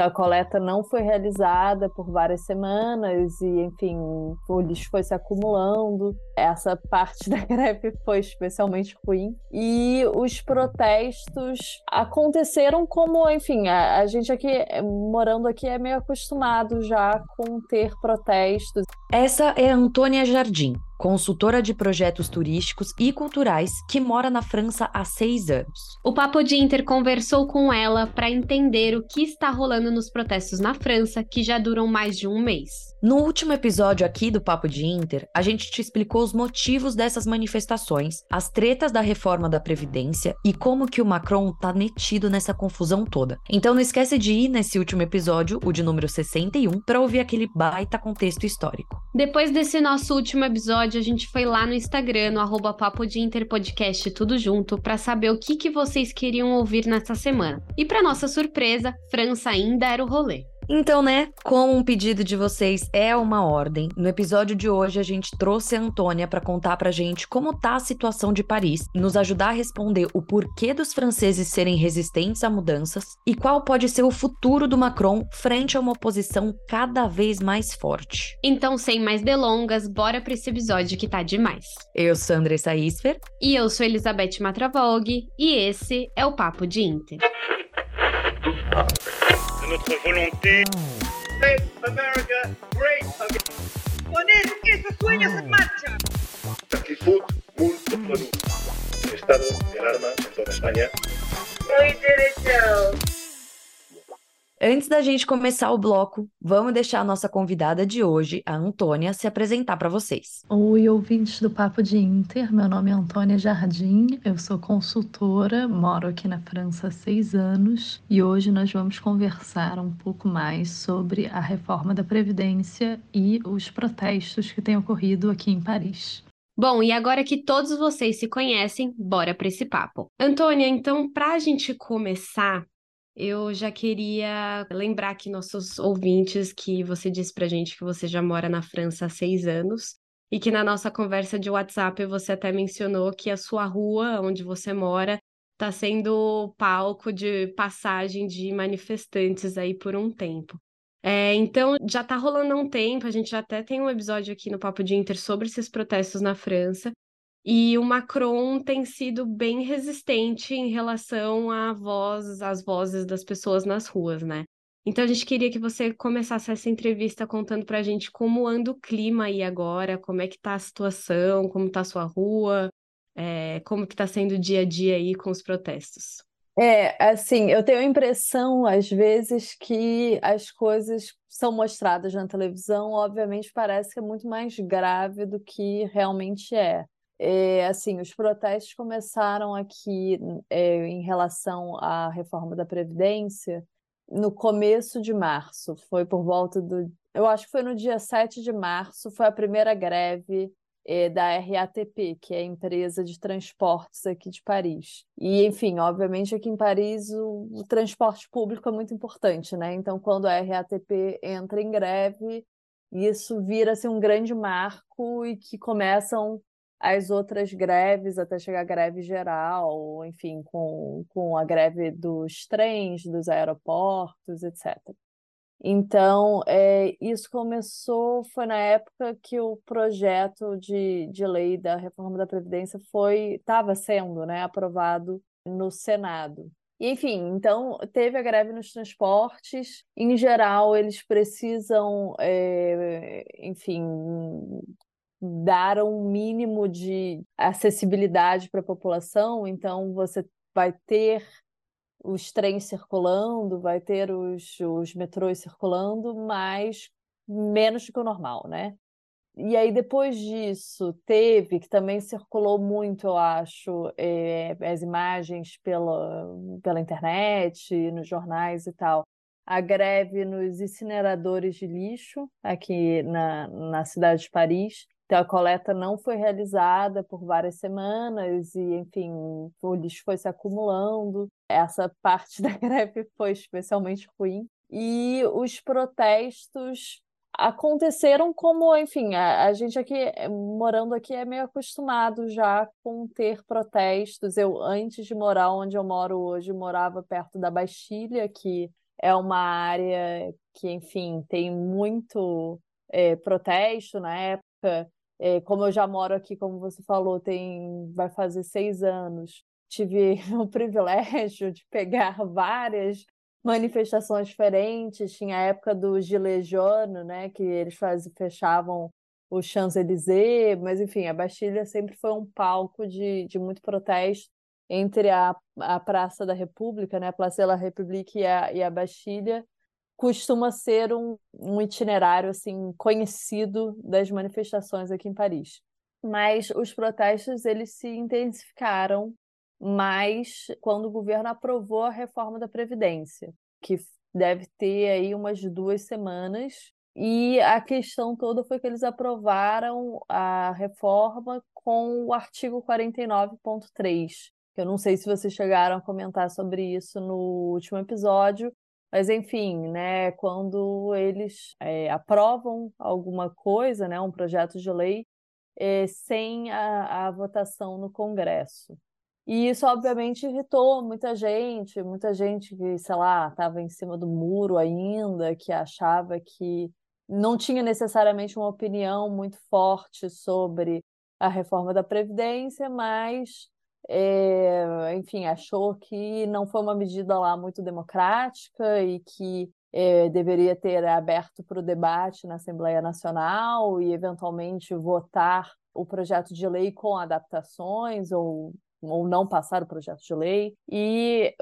Então a coleta não foi realizada por várias semanas e, enfim, o lixo foi se acumulando. Essa parte da greve foi especialmente ruim. E os protestos aconteceram como, enfim, a, a gente aqui, morando aqui, é meio acostumado já com ter protestos. Essa é a Antônia Jardim, consultora de projetos turísticos e culturais que mora na França há seis anos. O Papo de Inter conversou com ela para entender o que está rolando nos protestos na França, que já duram mais de um mês. No último episódio aqui do Papo de Inter, a gente te explicou os motivos dessas manifestações, as tretas da reforma da Previdência e como que o Macron tá metido nessa confusão toda. Então não esquece de ir nesse último episódio, o de número 61, para ouvir aquele baita contexto histórico. Depois desse nosso último episódio, a gente foi lá no Instagram, no arroba Papo de Inter Podcast, tudo junto, para saber o que, que vocês queriam ouvir nessa semana. E para nossa surpresa, França ainda era o rolê. Então, né, como um pedido de vocês é uma ordem, no episódio de hoje a gente trouxe a Antônia para contar pra gente como tá a situação de Paris, nos ajudar a responder o porquê dos franceses serem resistentes a mudanças e qual pode ser o futuro do Macron frente a uma oposição cada vez mais forte. Então, sem mais delongas, bora para esse episódio que tá demais. Eu sou Andressa Isfer e eu sou Elizabeth Matravog e esse é o Papo de Inter. Notre volonté. Make America great again. Poner que se sueña se marcha. Aquí food, multo producto. Estado de alarma en toda España. Muy derecho. Antes da gente começar o bloco, vamos deixar a nossa convidada de hoje, a Antônia, se apresentar para vocês. Oi, ouvintes do Papo de Inter. Meu nome é Antônia Jardim, eu sou consultora, moro aqui na França há seis anos e hoje nós vamos conversar um pouco mais sobre a reforma da Previdência e os protestos que têm ocorrido aqui em Paris. Bom, e agora que todos vocês se conhecem, bora para esse papo. Antônia, então, para a gente começar, eu já queria lembrar aqui nossos ouvintes que você disse pra gente que você já mora na França há seis anos e que na nossa conversa de WhatsApp você até mencionou que a sua rua, onde você mora, está sendo palco de passagem de manifestantes aí por um tempo. É, então, já está rolando há um tempo, a gente já até tem um episódio aqui no Papo de Inter sobre esses protestos na França, e o Macron tem sido bem resistente em relação à voz, às vozes das pessoas nas ruas, né? Então a gente queria que você começasse essa entrevista contando pra gente como anda o clima aí agora, como é que tá a situação, como tá a sua rua, é, como que tá sendo o dia a dia aí com os protestos. É, assim, eu tenho a impressão, às vezes, que as coisas são mostradas na televisão, obviamente parece que é muito mais grave do que realmente é. É, assim, os protestos começaram aqui é, em relação à reforma da Previdência no começo de março. Foi por volta do. Eu acho que foi no dia 7 de março, foi a primeira greve é, da RATP, que é a empresa de transportes aqui de Paris. E, enfim, obviamente aqui em Paris o, o transporte público é muito importante, né? Então, quando a RATP entra em greve, isso vira assim, um grande marco e que começam as outras greves até chegar à greve geral, enfim, com, com a greve dos trens, dos aeroportos, etc. Então, é, isso começou, foi na época que o projeto de, de lei da reforma da Previdência foi estava sendo né, aprovado no Senado. Enfim, então teve a greve nos transportes. Em geral, eles precisam, é, enfim, dar um mínimo de acessibilidade para a população, então você vai ter os trens circulando, vai ter os, os metrôs circulando, mas menos do que o normal, né? E aí, depois disso, teve, que também circulou muito, eu acho, é, as imagens pela, pela internet, nos jornais e tal, a greve nos incineradores de lixo aqui na, na cidade de Paris, então, a coleta não foi realizada por várias semanas e, enfim, o lixo foi se acumulando. Essa parte da greve foi especialmente ruim. E os protestos aconteceram como, enfim, a, a, gente aqui, morando aqui, é meio acostumado já com ter protestos. Eu, antes de morar onde eu moro hoje, morava perto da Bastilha, que é uma área que, enfim, tem muito é, protesto na época. É, como eu já moro aqui, como você falou, tem vai fazer seis anos. Tive o privilégio de pegar várias manifestações diferentes. Tinha a época do Gilets jaunes, né, que eles faz, fechavam o Champs-Élysées, mas enfim, a Bastilha sempre foi um palco de, de muito protesto entre a, a Praça da República, né, a Place de la République e a, e a Bastilha, costuma ser um, um itinerário assim conhecido das manifestações aqui em Paris. Mas os protestos eles se intensificaram mais quando o governo aprovou a reforma da Previdência, que deve ter aí umas duas semanas. E a questão toda foi que eles aprovaram a reforma com o artigo 49.3. Eu não sei se vocês chegaram a comentar sobre isso no último episódio, mas enfim, né, quando eles é, aprovam alguma coisa, né, um projeto de lei, é, sem a, a votação no Congresso. E isso, obviamente, irritou muita gente, muita gente que, sei lá, estava em cima do muro ainda, que achava que não tinha necessariamente uma opinião muito forte sobre a reforma da Previdência, mas, é, enfim, achou que não foi uma medida lá muito democrática e que é, deveria ter aberto para o debate na Assembleia Nacional e, eventualmente, votar o projeto de lei com adaptações ou ou não passar o projeto de lei. E,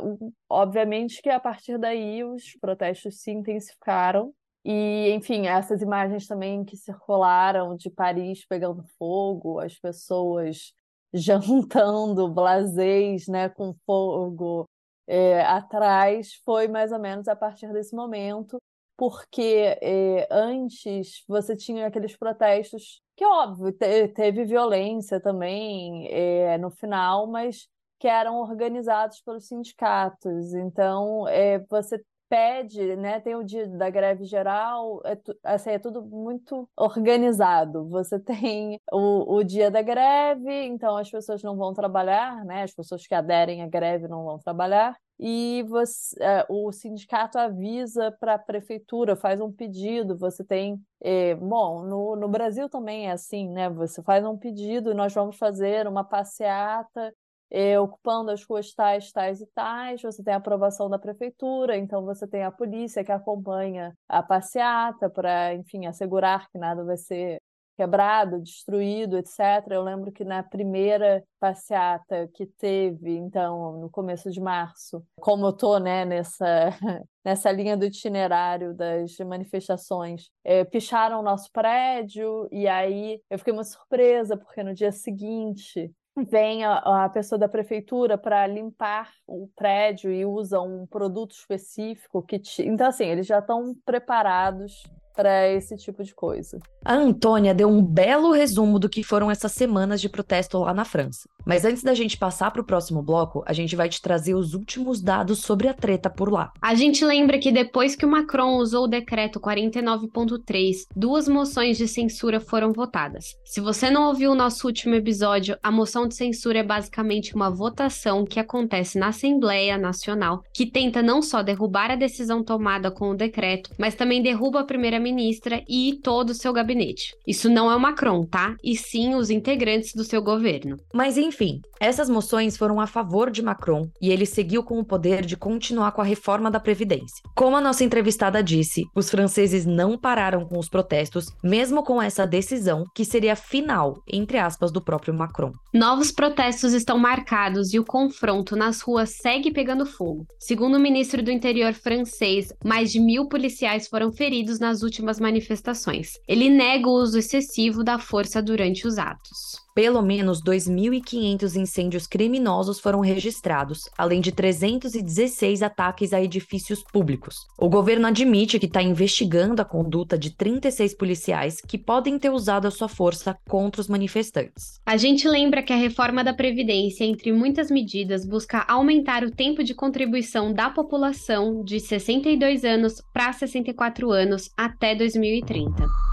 obviamente, que a partir daí os protestos se intensificaram. E, enfim, essas imagens também que circularam de Paris pegando fogo, as pessoas jantando blasés né, com fogo é, atrás, foi mais ou menos a partir desse momento porque eh, antes você tinha aqueles protestos que, óbvio, te, teve violência também eh, no final, mas que eram organizados pelos sindicatos. Então, você pede, né? Tem o dia da greve geral, é, assim, é tudo muito organizado. Você tem o, o dia da greve, então as pessoas não vão trabalhar, né? As pessoas que aderem à greve não vão trabalhar. E você, é, o sindicato avisa para a prefeitura, faz um pedido. Você tem, é, bom, no, no Brasil também é assim, né? Você faz um pedido nós vamos fazer uma passeata é, ocupando as ruas tais, tais e tais, você tem a aprovação da prefeitura, então você tem a polícia que acompanha a passeata para, enfim, assegurar que nada vai ser quebrado, destruído, etc. Eu lembro que na primeira passeata que teve, então, no começo de março, como eu tô, né, nessa, nessa linha do itinerário das manifestações, é, picharam o nosso prédio, e aí eu fiquei muito surpresa, porque no dia seguinte vem a, a pessoa da prefeitura para limpar o prédio e usa um produto específico que te... então assim eles já estão preparados para esse tipo de coisa. A Antônia deu um belo resumo do que foram essas semanas de protesto lá na França. Mas antes da gente passar para o próximo bloco, a gente vai te trazer os últimos dados sobre a treta por lá. A gente lembra que depois que o Macron usou o decreto 49.3, duas moções de censura foram votadas. Se você não ouviu o nosso último episódio, a moção de censura é basicamente uma votação que acontece na Assembleia Nacional, que tenta não só derrubar a decisão tomada com o decreto, mas também derruba a primeira primeira-ministra e todo o seu gabinete. Isso não é o Macron, tá? E sim os integrantes do seu governo. Mas enfim, essas moções foram a favor de Macron e ele seguiu com o poder de continuar com a reforma da Previdência. Como a nossa entrevistada disse, os franceses não pararam com os protestos, mesmo com essa decisão que seria final, entre aspas, do próprio Macron. Novos protestos estão marcados e o confronto nas ruas segue pegando fogo. Segundo o ministro do Interior francês, mais de mil policiais foram feridos nas últimas manifestações. Ele nega o uso excessivo da força durante os atos. Pelo menos 2.500 incêndios criminosos foram registrados, além de 316 ataques a edifícios públicos. O governo admite que está investigando a conduta de 36 policiais que podem ter usado a sua força contra os manifestantes. A gente lembra que a reforma da Previdência, entre muitas medidas, busca aumentar o tempo de contribuição da população de 62 anos para 64 anos até 2030.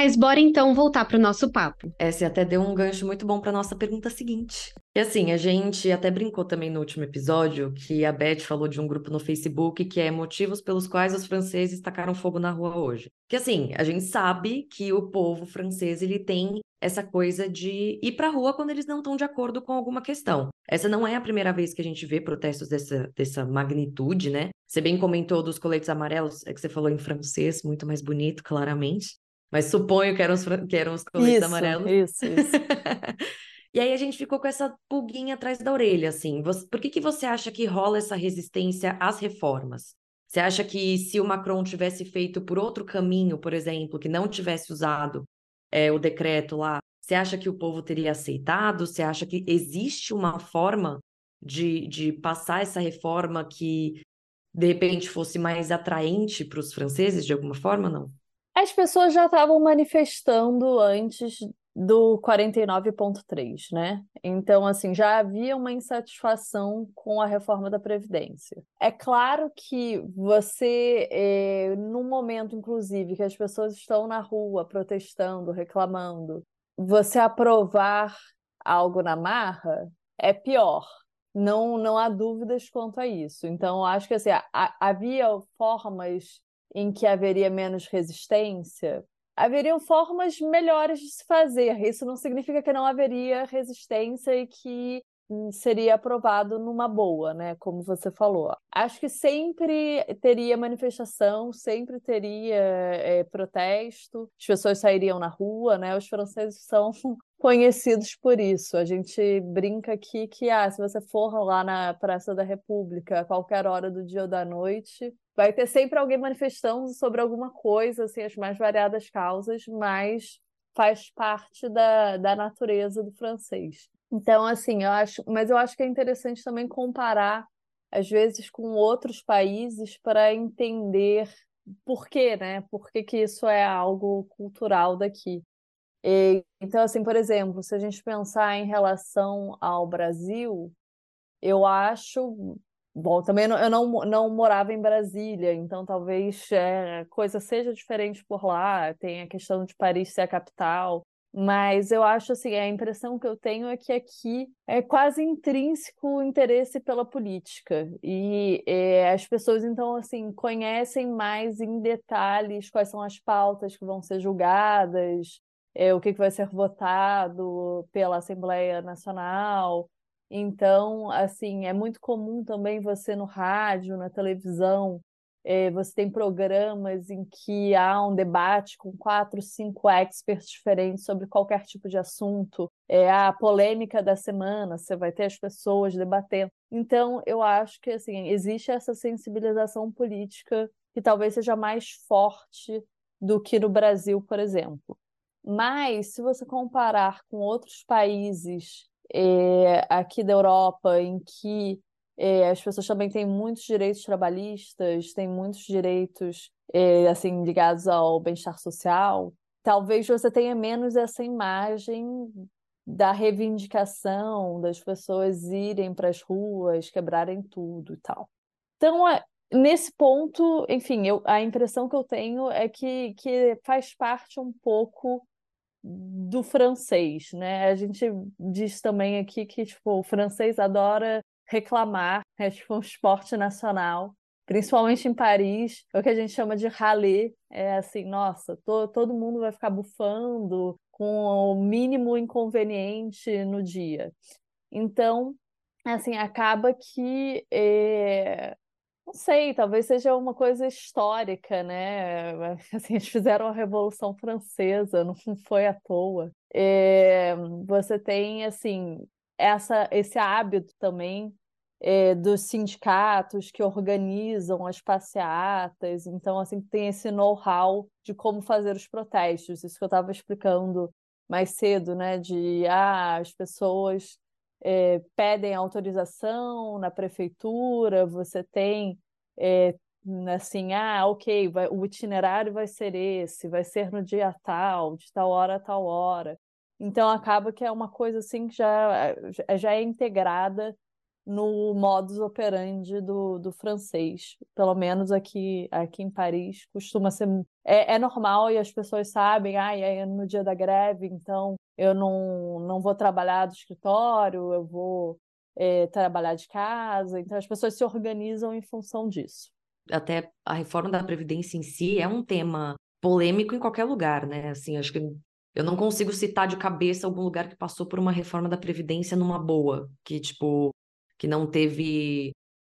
Mas bora então voltar para o nosso papo. É, você até deu um gancho muito bom para nossa pergunta seguinte. E assim, a gente até brincou também no último episódio que a Beth falou de um grupo no Facebook que é motivos pelos quais os franceses tacaram fogo na rua hoje. Que assim, a gente sabe que o povo francês ele tem essa coisa de ir para a rua quando eles não estão de acordo com alguma questão. Essa não é a primeira vez que a gente vê protestos dessa, dessa magnitude, né? Você bem comentou dos coletes amarelos, é que você falou em francês, muito mais bonito, claramente. Mas suponho que eram os, que eram os coletes isso, amarelos. Isso, isso. E aí a gente ficou com essa pulguinha atrás da orelha, assim. Você, por que, que você acha que rola essa resistência às reformas? Você acha que se o Macron tivesse feito por outro caminho, por exemplo, que não tivesse usado é, o decreto lá, você acha que o povo teria aceitado? Você acha que existe uma forma de, de passar essa reforma que de repente fosse mais atraente para os franceses de alguma forma, não? As pessoas já estavam manifestando antes do 49.3, né? Então, assim, já havia uma insatisfação com a reforma da Previdência. É claro que você, é, no momento, inclusive, que as pessoas estão na rua protestando, reclamando, você aprovar algo na marra é pior. Não, não há dúvidas quanto a isso. Então, acho que assim, havia formas em que haveria menos resistência, haveriam formas melhores de se fazer. Isso não significa que não haveria resistência e que seria aprovado numa boa, né? Como você falou. Acho que sempre teria manifestação, sempre teria é, protesto, as pessoas sairiam na rua, né? Os franceses são conhecidos por isso. A gente brinca aqui que ah, se você for lá na Praça da República a qualquer hora do dia ou da noite, vai ter sempre alguém manifestando sobre alguma coisa, assim, as mais variadas causas, mas faz parte da, da natureza do francês. Então, assim, eu acho, mas eu acho que é interessante também comparar, às vezes, com outros países para entender por quê, né? Por que, que isso é algo cultural daqui. E, então, assim, por exemplo, se a gente pensar em relação ao Brasil, eu acho Bom, também não, eu não, não morava em Brasília, então talvez é, a coisa seja diferente por lá, tem a questão de Paris ser a capital, mas eu acho assim, a impressão que eu tenho é que aqui é quase intrínseco o interesse pela política. E é, as pessoas, então, assim, conhecem mais em detalhes quais são as pautas que vão ser julgadas, é, o que, que vai ser votado pela Assembleia Nacional. Então, assim, é muito comum também você no rádio, na televisão, é, você tem programas em que há um debate com quatro, cinco experts diferentes sobre qualquer tipo de assunto. É a polêmica da semana, você vai ter as pessoas debatendo. Então, eu acho que assim, existe essa sensibilização política que talvez seja mais forte do que no Brasil, por exemplo. Mas, se você comparar com outros países é, aqui da Europa, em que é, as pessoas também têm muitos direitos trabalhistas, têm muitos direitos é, assim ligados ao bem-estar social, talvez você tenha menos essa imagem da reivindicação das pessoas irem para as ruas, quebrarem tudo e tal. Então, nesse ponto, enfim, eu, a impressão que eu tenho é que, que faz parte um pouco do francês, né? A gente diz também aqui que tipo, o francês adora reclamar, é tipo um esporte nacional, principalmente em Paris, é o que a gente chama de ralé, é assim, nossa, to, todo mundo vai ficar bufando com o mínimo inconveniente no dia. Então, assim, acaba que é, não sei, talvez seja uma coisa histórica, né? Assim, eles fizeram a Revolução Francesa, não foi à toa. É, você tem, assim, essa, esse hábito também é, dos sindicatos que organizam as passeatas, então, assim, tem esse know-how de como fazer os protestos, isso que eu estava explicando mais cedo, né? De, ah, as pessoas é, pedem autorização na prefeitura, você tem é, assim, ah, ok, vai, o itinerário vai ser esse, vai ser no dia tal, de tal hora a tal hora. Então acaba que é uma coisa assim que já, já é integrada no modus operandi do, do francês. Pelo menos aqui, aqui em Paris costuma ser. É, é normal e as pessoas sabem, ah, é no dia da greve, então eu não, não vou trabalhar do escritório, eu vou é, trabalhar de casa. Então, as pessoas se organizam em função disso. Até a reforma da Previdência em si é um tema polêmico em qualquer lugar, né? Assim, acho que eu não consigo citar de cabeça algum lugar que passou por uma reforma da Previdência numa boa, que, tipo, que não teve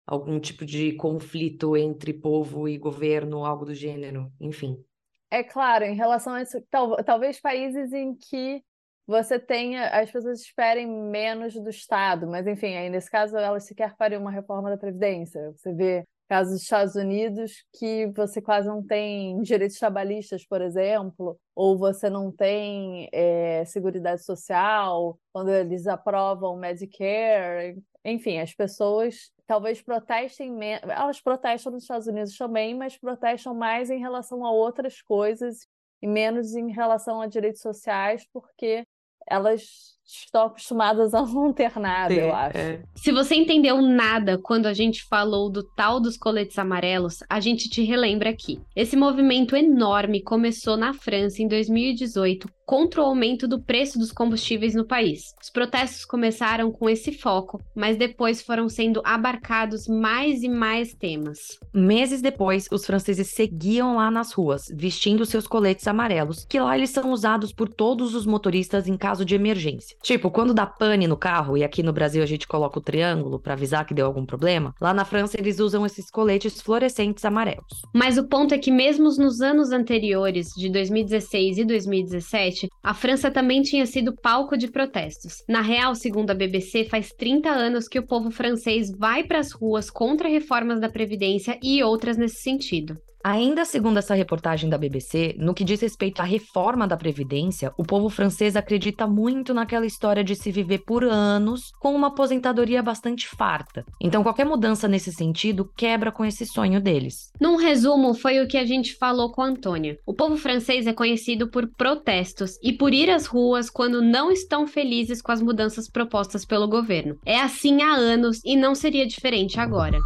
algum tipo de conflito entre povo e governo, algo do gênero, enfim. É claro, em relação a isso, tal, talvez países em que você tenha, as pessoas esperem menos do Estado, mas enfim, aí nesse caso elas sequer fariam uma reforma da Previdência. Você vê casos dos Estados Unidos que você quase não tem direitos trabalhistas, por exemplo, ou você não tem é, seguridade social, quando eles aprovam Medicare. Enfim, as pessoas talvez protestem menos. Elas protestam nos Estados Unidos também, mas protestam mais em relação a outras coisas e menos em relação a direitos sociais, porque elas estão acostumadas a não ter nada, Sim, eu acho. É. Se você entendeu nada quando a gente falou do tal dos coletes amarelos, a gente te relembra aqui. Esse movimento enorme começou na França em 2018 contra o aumento do preço dos combustíveis no país. Os protestos começaram com esse foco, mas depois foram sendo abarcados mais e mais temas. Meses depois, os franceses seguiam lá nas ruas, vestindo seus coletes amarelos, que lá eles são usados por todos os motoristas em caso de emergência. Tipo, quando dá pane no carro, e aqui no Brasil a gente coloca o triângulo para avisar que deu algum problema, lá na França eles usam esses coletes fluorescentes amarelos. Mas o ponto é que mesmo nos anos anteriores, de 2016 e 2017, a França também tinha sido palco de protestos. Na real, segundo a BBC, faz 30 anos que o povo francês vai para as ruas contra reformas da Previdência e outras nesse sentido. Ainda segundo essa reportagem da BBC, no que diz respeito à reforma da Previdência, o povo francês acredita muito naquela história de se viver por anos com uma aposentadoria bastante farta. Então, qualquer mudança nesse sentido quebra com esse sonho deles. Num resumo, foi o que a gente falou com a Antônia. O povo francês é conhecido por protestos e por ir às ruas quando não estão felizes com as mudanças propostas pelo governo. É assim há anos e não seria diferente agora.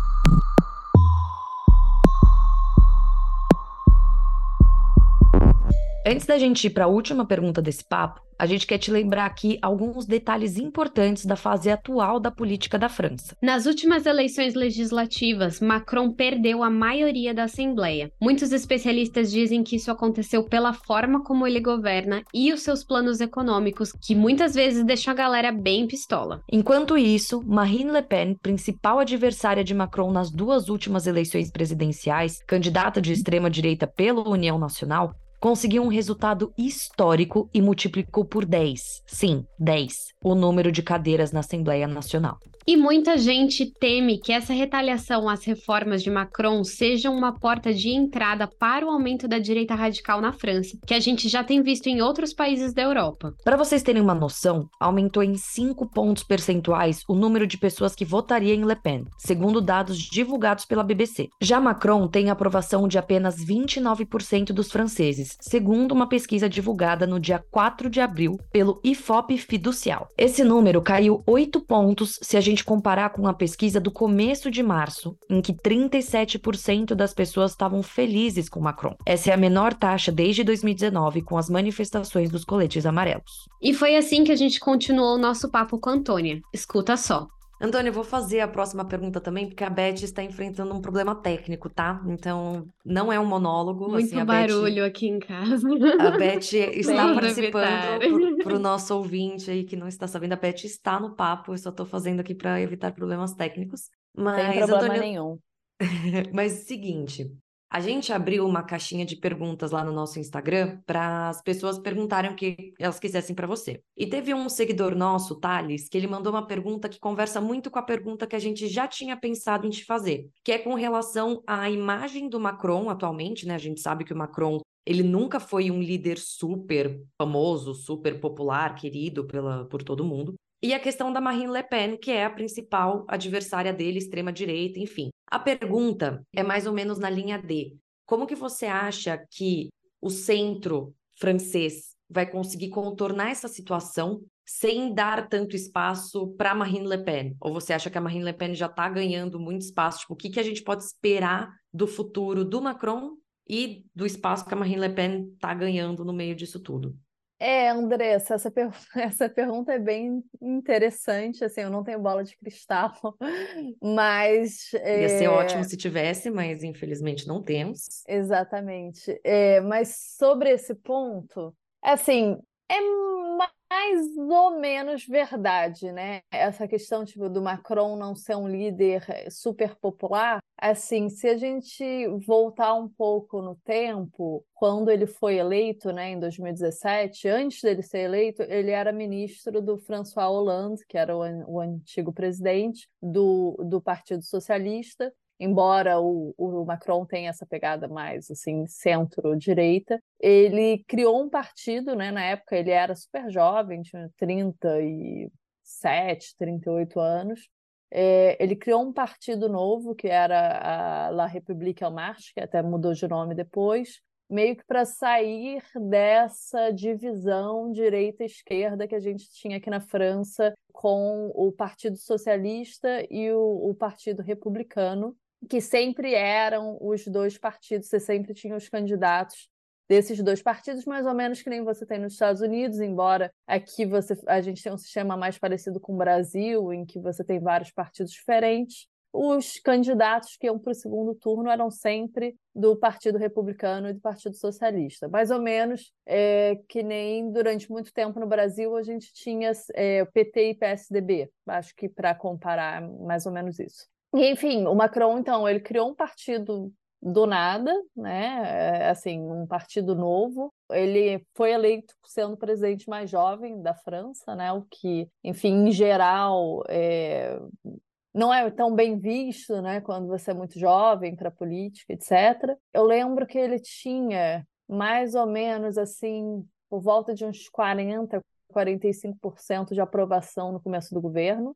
Antes da gente ir para a última pergunta desse papo, a gente quer te lembrar aqui alguns detalhes importantes da fase atual da política da França. Nas últimas eleições legislativas, Macron perdeu a maioria da Assembleia. Muitos especialistas dizem que isso aconteceu pela forma como ele governa e os seus planos econômicos, que muitas vezes deixam a galera bem pistola. Enquanto isso, Marine Le Pen, principal adversária de Macron nas duas últimas eleições presidenciais, candidata de extrema direita pela União Nacional, conseguiu um resultado histórico e multiplicou por 10, sim, 10, o número de cadeiras na Assembleia Nacional. E muita gente teme que essa retaliação às reformas de Macron seja uma porta de entrada para o aumento da direita radical na França, que a gente já tem visto em outros países da Europa. Para vocês terem uma noção, aumentou em 5 pontos percentuais o número de pessoas que votariam em Le Pen, segundo dados divulgados pela BBC. Já Macron tem aprovação de apenas 29% dos franceses, segundo uma pesquisa divulgada no dia 4 de abril pelo IFOP Fiducial. Esse número caiu 8 pontos se a gente comparar com a pesquisa do começo de março, em que 37% das pessoas estavam felizes com Macron. Essa é a menor taxa desde 2019 com as manifestações dos coletes amarelos. E foi assim que a gente continuou o nosso papo com Antônia. Escuta só. Antônia, eu vou fazer a próxima pergunta também, porque a Beth está enfrentando um problema técnico, tá? Então, não é um monólogo. Muito assim, barulho Beth... aqui em casa. A Beth está participando para o nosso ouvinte aí que não está sabendo. A Beth está no papo, eu só estou fazendo aqui para evitar problemas técnicos. Mas, Sem problema Antônia... nenhum. Mas seguinte, a gente abriu uma caixinha de perguntas lá no nosso Instagram para as pessoas perguntarem o que elas quisessem para você. E teve um seguidor nosso, Thales, que ele mandou uma pergunta que conversa muito com a pergunta que a gente já tinha pensado em te fazer, que é com relação à imagem do Macron atualmente, né? A gente sabe que o Macron ele nunca foi um líder super famoso, super popular, querido pela, por todo mundo. E a questão da Marine Le Pen, que é a principal adversária dele, extrema-direita, enfim. A pergunta é mais ou menos na linha D. Como que você acha que o centro francês vai conseguir contornar essa situação sem dar tanto espaço para Marine Le Pen? Ou você acha que a Marine Le Pen já está ganhando muito espaço? Tipo, o que, que a gente pode esperar do futuro do Macron e do espaço que a Marine Le Pen está ganhando no meio disso tudo? É, Andressa, essa, per... essa pergunta é bem interessante. Assim, eu não tenho bola de cristal, mas. Ia ser ótimo se tivesse, mas infelizmente não temos. Exatamente. É, mas sobre esse ponto, assim, é mais ou menos verdade, né? Essa questão tipo, do Macron não ser um líder eh, super popular. Assim, se a gente voltar um pouco no tempo, quando ele foi eleito, né, em 2017, antes dele ser eleito, ele era ministro do François Hollande, que era o, o antigo presidente do, do Partido Socialista embora o, o, Macron tenha essa pegada mais assim centro-direita, ele criou um partido, né? Na época ele era super jovem, tinha 37, 38 anos. É, ele criou um partido novo que era a La République En Marche, que até mudou de nome depois, meio que para sair dessa divisão direita-esquerda que a gente tinha aqui na França com o Partido Socialista e o, o Partido Republicano, que sempre eram os dois partidos, você sempre tinha os candidatos desses dois partidos, mais ou menos que nem você tem nos Estados Unidos, embora aqui você, a gente tem um sistema mais parecido com o Brasil, em que você tem vários partidos diferentes. Os candidatos que iam para o segundo turno eram sempre do Partido Republicano e do Partido Socialista. Mais ou menos é, que nem durante muito tempo no Brasil a gente tinha é, PT e PSDB. Acho que para comparar, mais ou menos isso. E, enfim, o Macron, então, ele criou um partido do nada, né? É, assim, um partido novo. Ele foi eleito sendo o presidente mais jovem da França, né? O que, enfim, em geral, é... não é tão bem visto, né? Quando você é muito jovem para política, etc. Eu lembro que ele tinha mais ou menos assim, por volta de uns 40, 45% de aprovação no começo do governo.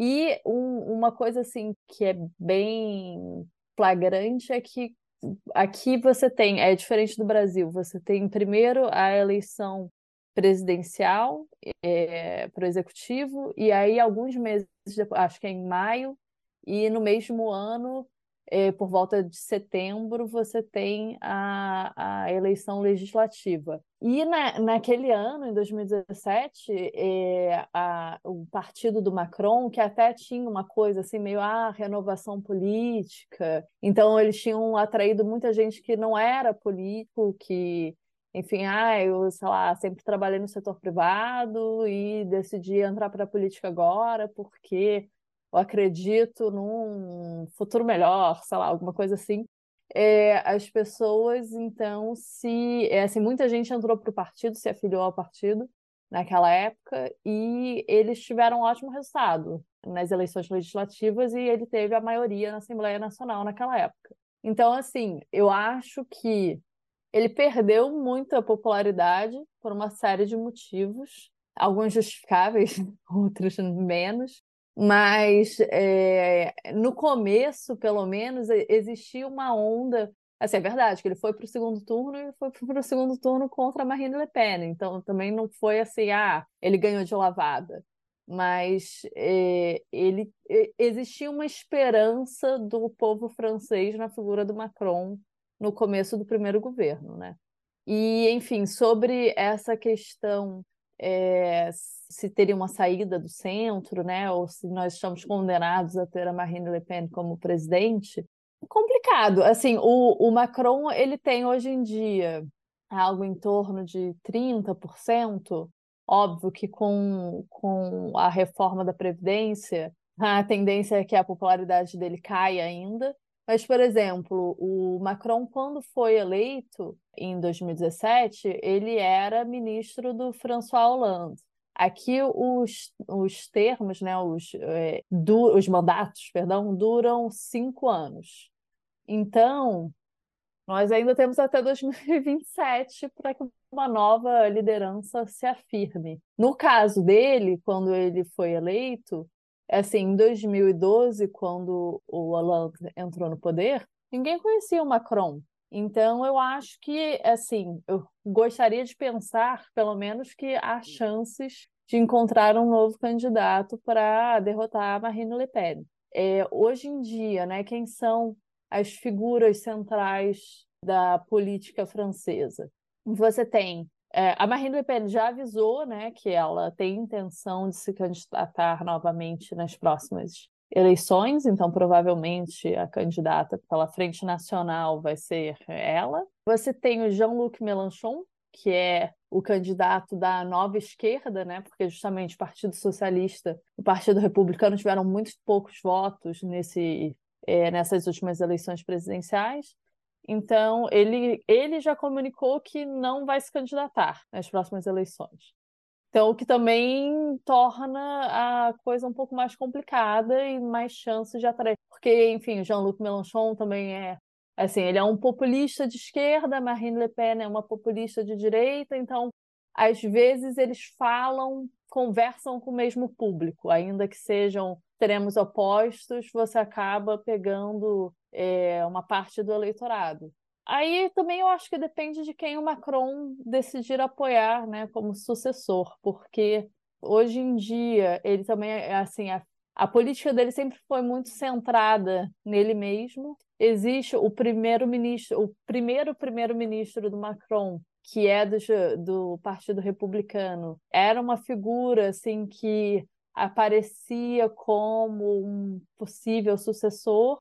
E um, uma coisa assim que é bem flagrante é que aqui você tem, é diferente do Brasil, você tem primeiro a eleição presidencial é, para o executivo, e aí alguns meses, acho que é em maio, e no mesmo ano é, por volta de setembro, você tem a, a eleição legislativa. E na, naquele ano, em 2017, é, a, o partido do Macron, que até tinha uma coisa assim, meio ah, renovação política, então eles tinham atraído muita gente que não era político, que enfim, ah, eu, sei lá, sempre trabalhei no setor privado e decidi entrar para a política agora porque eu acredito num futuro melhor, sei lá, alguma coisa assim. É, as pessoas, então, se. É, assim, muita gente entrou para o partido, se afiliou ao partido naquela época, e eles tiveram um ótimo resultado nas eleições legislativas e ele teve a maioria na Assembleia Nacional naquela época. Então, assim, eu acho que ele perdeu muita popularidade por uma série de motivos, alguns justificáveis, outros menos, mas é, no começo, pelo menos, existia uma onda. Assim, é verdade que ele foi para o segundo turno e foi para o segundo turno contra Marine Le Pen. Então também não foi assim, ah, ele ganhou de lavada. Mas é, ele existia uma esperança do povo francês na figura do Macron no começo do primeiro governo, né? E, enfim, sobre essa questão é, se teria uma saída do centro, né? Ou se nós estamos condenados a ter a Marine Le Pen como presidente. Complicado. Assim, o, o Macron ele tem hoje em dia algo em torno de 30%. Óbvio que com, com a reforma da Previdência, a tendência é que a popularidade dele caia ainda. Mas, por exemplo, o Macron, quando foi eleito em 2017, ele era ministro do François Hollande. Aqui os, os termos, né, os, é, du, os mandatos, perdão, duram cinco anos. Então, nós ainda temos até 2027 para que uma nova liderança se afirme. No caso dele, quando ele foi eleito, assim, em 2012, quando o Hollande entrou no poder, ninguém conhecia o Macron. Então, eu acho que, assim, eu gostaria de pensar, pelo menos, que há chances de encontrar um novo candidato para derrotar Marine Le Pen. É, hoje em dia, né, quem são as figuras centrais da política francesa? Você tem É, a Marine Le Pen já avisou né, que ela tem intenção de se candidatar novamente nas próximas eleições, então provavelmente a candidata pela Frente Nacional vai ser ela. Você tem o Jean-Luc Mélenchon, que é o candidato da nova esquerda, né? Porque justamente o Partido Socialista o Partido Republicano tiveram muito poucos votos nesse, é, nessas últimas eleições presidenciais. Então, ele, ele já comunicou que não vai se candidatar nas próximas eleições. Então, o que também torna a coisa um pouco mais complicada e mais chances de atrair. Porque, enfim, Jean-Luc Mélenchon também é assim, ele é um populista de esquerda, Marine Le Pen é uma populista de direita, então às vezes eles falam, conversam com o mesmo público, ainda que sejam extremos opostos, você acaba pegando é, uma parte do eleitorado. Aí também eu acho que depende de quem o Macron decidir apoiar, né, como sucessor, porque hoje em dia ele também é assim a, a política dele sempre foi muito centrada nele mesmo. Existe o primeiro-ministro, o primeiro primeiro-ministro do Macron, que é do, do Partido Republicano, era uma figura assim que aparecia como um possível sucessor,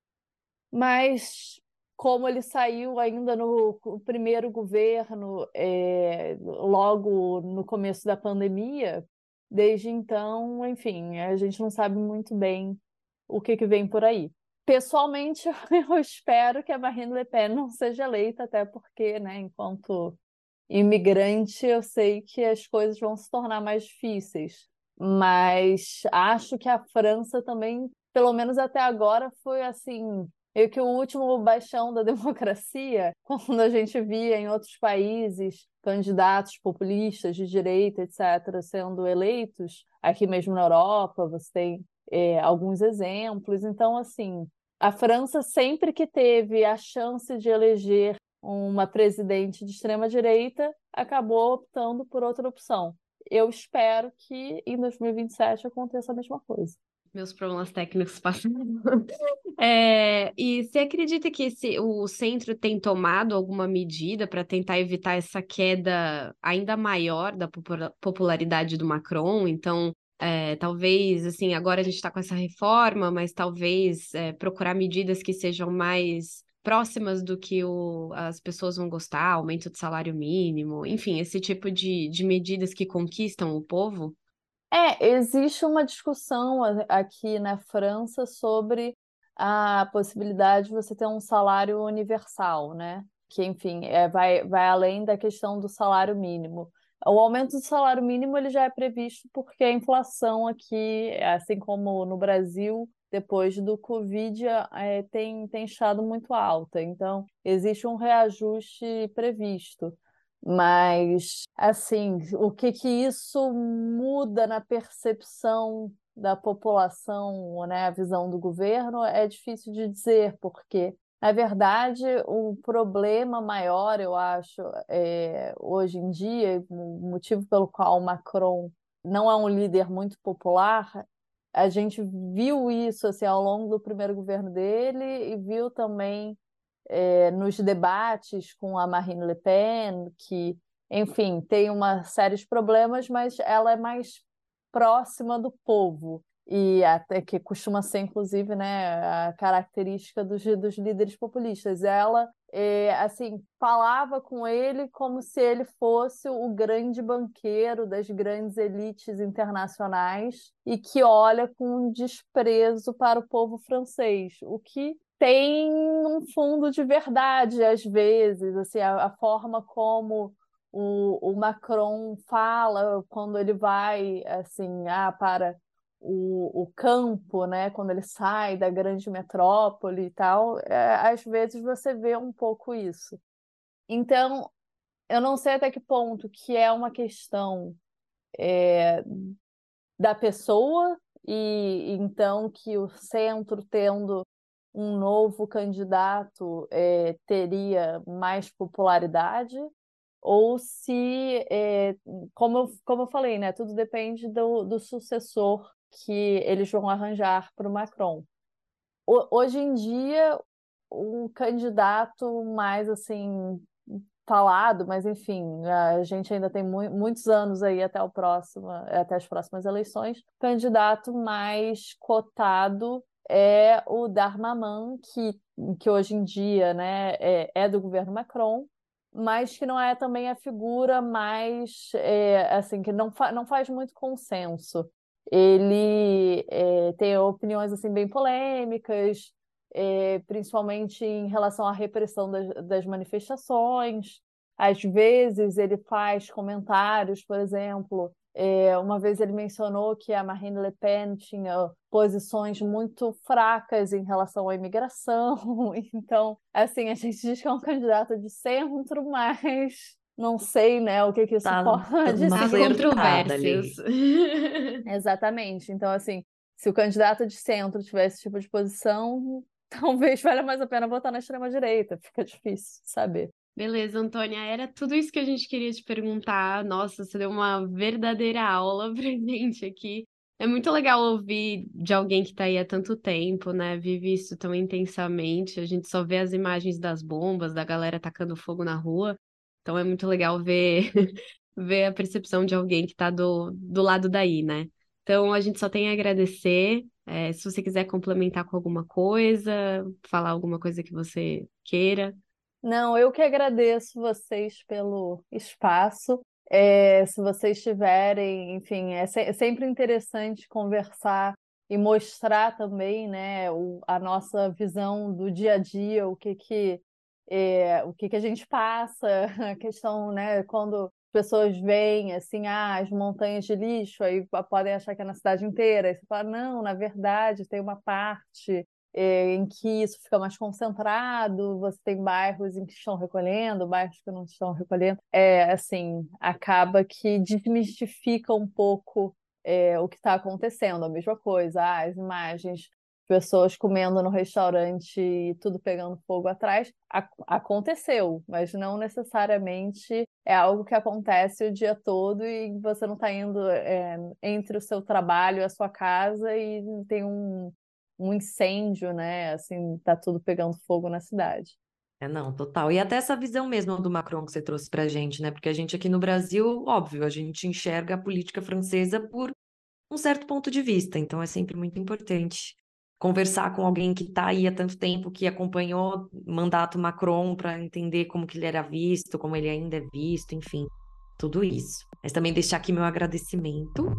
mas como ele saiu ainda no primeiro governo, é, logo no começo da pandemia, desde então, enfim, a gente não sabe muito bem o que, que vem por aí. Pessoalmente, eu espero que a Marine Le Pen não seja eleita, até porque, né, enquanto imigrante, eu sei que as coisas vão se tornar mais difíceis. Mas acho que a França também, pelo menos até agora, foi assim meio que o último baixão da democracia, quando a gente via em outros países candidatos populistas de direita, etc., sendo eleitos, aqui mesmo na Europa, você tem é, alguns exemplos. Então, assim, a França sempre que teve a chance de eleger uma presidente de extrema direita, acabou optando por outra opção. Eu espero que em 2027 aconteça a mesma coisa meus problemas técnicos passaram. É, e você acredita que esse, o centro tem tomado alguma medida para tentar evitar essa queda ainda maior da popularidade do Macron? Então, é, talvez, assim, agora a gente está com essa reforma, mas talvez é, procurar medidas que sejam mais próximas do que o, as pessoas vão gostar, aumento do salário mínimo, enfim, esse tipo de, de medidas que conquistam o povo? É, existe uma discussão aqui na França sobre a possibilidade de você ter um salário universal, né? Que, enfim, é, vai, vai além da questão do salário mínimo. O aumento do salário mínimo ele já é previsto porque a inflação aqui, assim como no Brasil, depois do Covid, é, tem, tem estado muito alta. Então, existe um reajuste previsto. Mas, assim, o que que isso muda na percepção da população, né, a visão do governo, é difícil de dizer, porque, na verdade, o problema maior, eu acho, é, hoje em dia, o motivo pelo qual Macron não é um líder muito popular, a gente viu isso assim, ao longo do primeiro governo dele e viu também é, nos debates com a Marine Le Pen, que, enfim, tem uma série de problemas, mas ela é mais próxima do povo e até que costuma ser, inclusive, né, a característica dos, dos líderes populistas. Ela, é, assim, falava com ele como se ele fosse o grande banqueiro das grandes elites internacionais e que olha com desprezo para o povo francês, o que tem um fundo de verdade às vezes, assim, a, a forma como o, o, Macron fala quando ele vai assim, ah, para o, o campo, né, quando ele sai da grande metrópole e tal, é, às vezes você vê um pouco isso. Então, eu não sei até que ponto que é uma questão é, da pessoa e então que o centro tendo um novo candidato é, teria mais popularidade ou se, é, como, eu, como eu falei, né, tudo depende do, do sucessor que eles vão arranjar para o Macron. Hoje em dia, o candidato mais assim falado, mas enfim, a gente ainda tem mu muitos anos aí até o próximo, até as próximas eleições. O candidato mais cotado é o Darmanin, que, que hoje em dia né, é, é do governo Macron, mas que não é também a figura mais é, assim que não, fa não faz muito consenso. Ele é, tem opiniões assim bem polêmicas, é, principalmente em relação à repressão das, das manifestações. Às vezes ele faz comentários, por exemplo, uma vez ele mencionou que a Marine Le Pen tinha posições muito fracas em relação à imigração. Então, assim, a gente diz que é um candidato de centro, mas não sei, né, o que, que isso tá, pode tá ser. controvérsias. Exatamente. Então, assim, se o candidato de centro tivesse esse tipo de posição, talvez valha mais a pena votar na extrema-direita. Fica difícil saber. Beleza, Antônia, era tudo isso que a gente queria te perguntar. Nossa, você deu uma verdadeira aula pra gente aqui. É muito legal ouvir de alguém que está aí há tanto tempo, né? Vive isso tão intensamente. A gente só vê as imagens das bombas, da galera tacando fogo na rua. Então é muito legal ver, ver a percepção de alguém que está do, do lado daí, né? Então a gente só tem a agradecer. É, se você quiser complementar com alguma coisa, falar alguma coisa que você queira. Não, eu que agradeço vocês pelo espaço. É, se vocês tiverem, enfim, é, se, é, sempre interessante conversar e mostrar também, né, o, a nossa visão do dia a dia, o que que é, o que que a gente passa, a questão, né, quando pessoas veem assim, ah, as montanhas de lixo, aí podem achar que é na cidade inteira, aí você fala, não, na verdade tem uma parte em que isso fica mais concentrado, você tem bairros em que estão recolhendo, bairros que não estão recolhendo. É, assim, acaba que desmistifica um pouco é, o que está acontecendo. A mesma coisa, ah, as imagens, pessoas comendo no restaurante e tudo pegando fogo atrás, a aconteceu, mas não necessariamente é algo que acontece o dia todo e você não está indo é, entre o seu trabalho e a sua casa e tem um um incêndio, né? Assim, tá tudo pegando fogo na cidade. É, não, total. E até essa visão mesmo do Macron que você trouxe pra gente, né? Porque a gente aqui no Brasil, óbvio, a gente enxerga a política francesa por um certo ponto de vista, então é sempre muito importante conversar com alguém que está aí há tanto tempo, que acompanhou o mandato Macron para entender como que ele era visto, como ele ainda é visto, enfim, tudo isso. Mas também deixar aqui meu agradecimento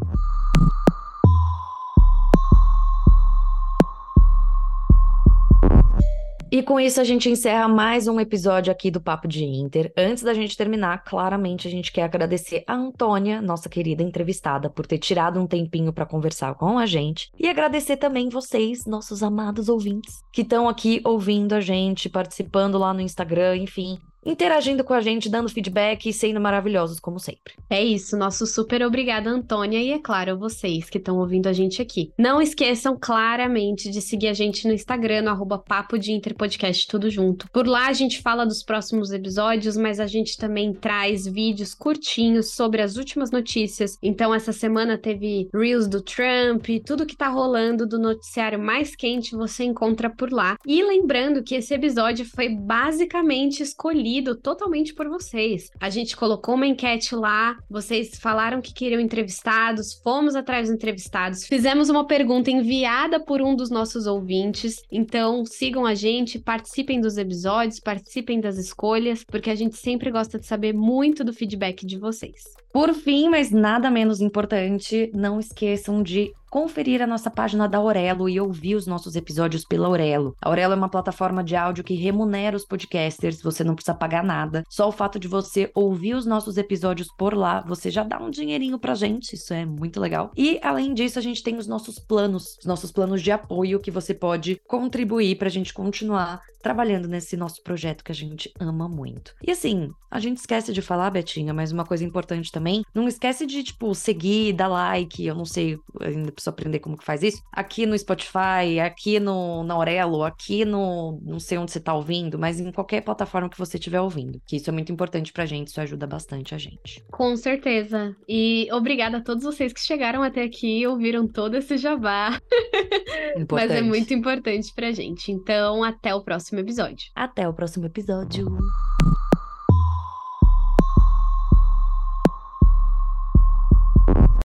E com isso a gente encerra mais um episódio aqui do Papo de Inter. Antes da gente terminar, claramente a gente quer agradecer a Antônia, nossa querida entrevistada, por ter tirado um tempinho para conversar com a gente. E agradecer também vocês, nossos amados ouvintes, que estão aqui ouvindo a gente, participando lá no Instagram, enfim, interagindo com a gente, dando feedback e sendo maravilhosos, como sempre. É isso, nosso super obrigado, Antônia, e é claro, vocês que estão ouvindo a gente aqui. Não esqueçam claramente de seguir a gente no Instagram, no arroba Papo de Interpodcast, tudo junto. Por lá a gente fala dos próximos episódios, mas a gente também traz vídeos curtinhos sobre as últimas notícias. Então, essa semana teve Reels do Trump, tudo que tá rolando do noticiário mais quente você encontra por lá. E lembrando que esse episódio foi basicamente escolhido totalmente por vocês. A gente colocou uma enquete lá, vocês falaram que queriam entrevistados, fomos atrás dos entrevistados, fizemos uma pergunta enviada por um dos nossos ouvintes. Então, sigam a gente, participem dos episódios, participem das escolhas, porque a gente sempre gosta de saber muito do feedback de vocês. Por fim, mas nada menos importante, não esqueçam de conferir a nossa página da Aurelo e ouvir os nossos episódios pela Aurelo. A Aurelo é uma plataforma de áudio que remunera os podcasters, você não precisa pagar nada. Só o fato de você ouvir os nossos episódios por lá, você já dá um dinheirinho pra gente, isso é muito legal. E além disso, a gente tem os nossos planos, os nossos planos de apoio que você pode contribuir pra gente continuar trabalhando nesse nosso projeto que a gente ama muito. E assim, a gente esquece de falar, Betinha, mas uma coisa importante também, não esquece de, tipo, seguir, dar like, eu não sei, ainda preciso aprender como que faz isso, aqui no Spotify, aqui no, na Aurelo, aqui no, não sei onde você tá ouvindo, mas em qualquer plataforma que você estiver ouvindo, que isso é muito importante pra gente, isso ajuda bastante a gente. Com certeza. E obrigada a todos vocês que chegaram até aqui e ouviram todo esse jabá. Mas é muito importante pra gente. Então, até o próximo episódio. Até o próximo episódio.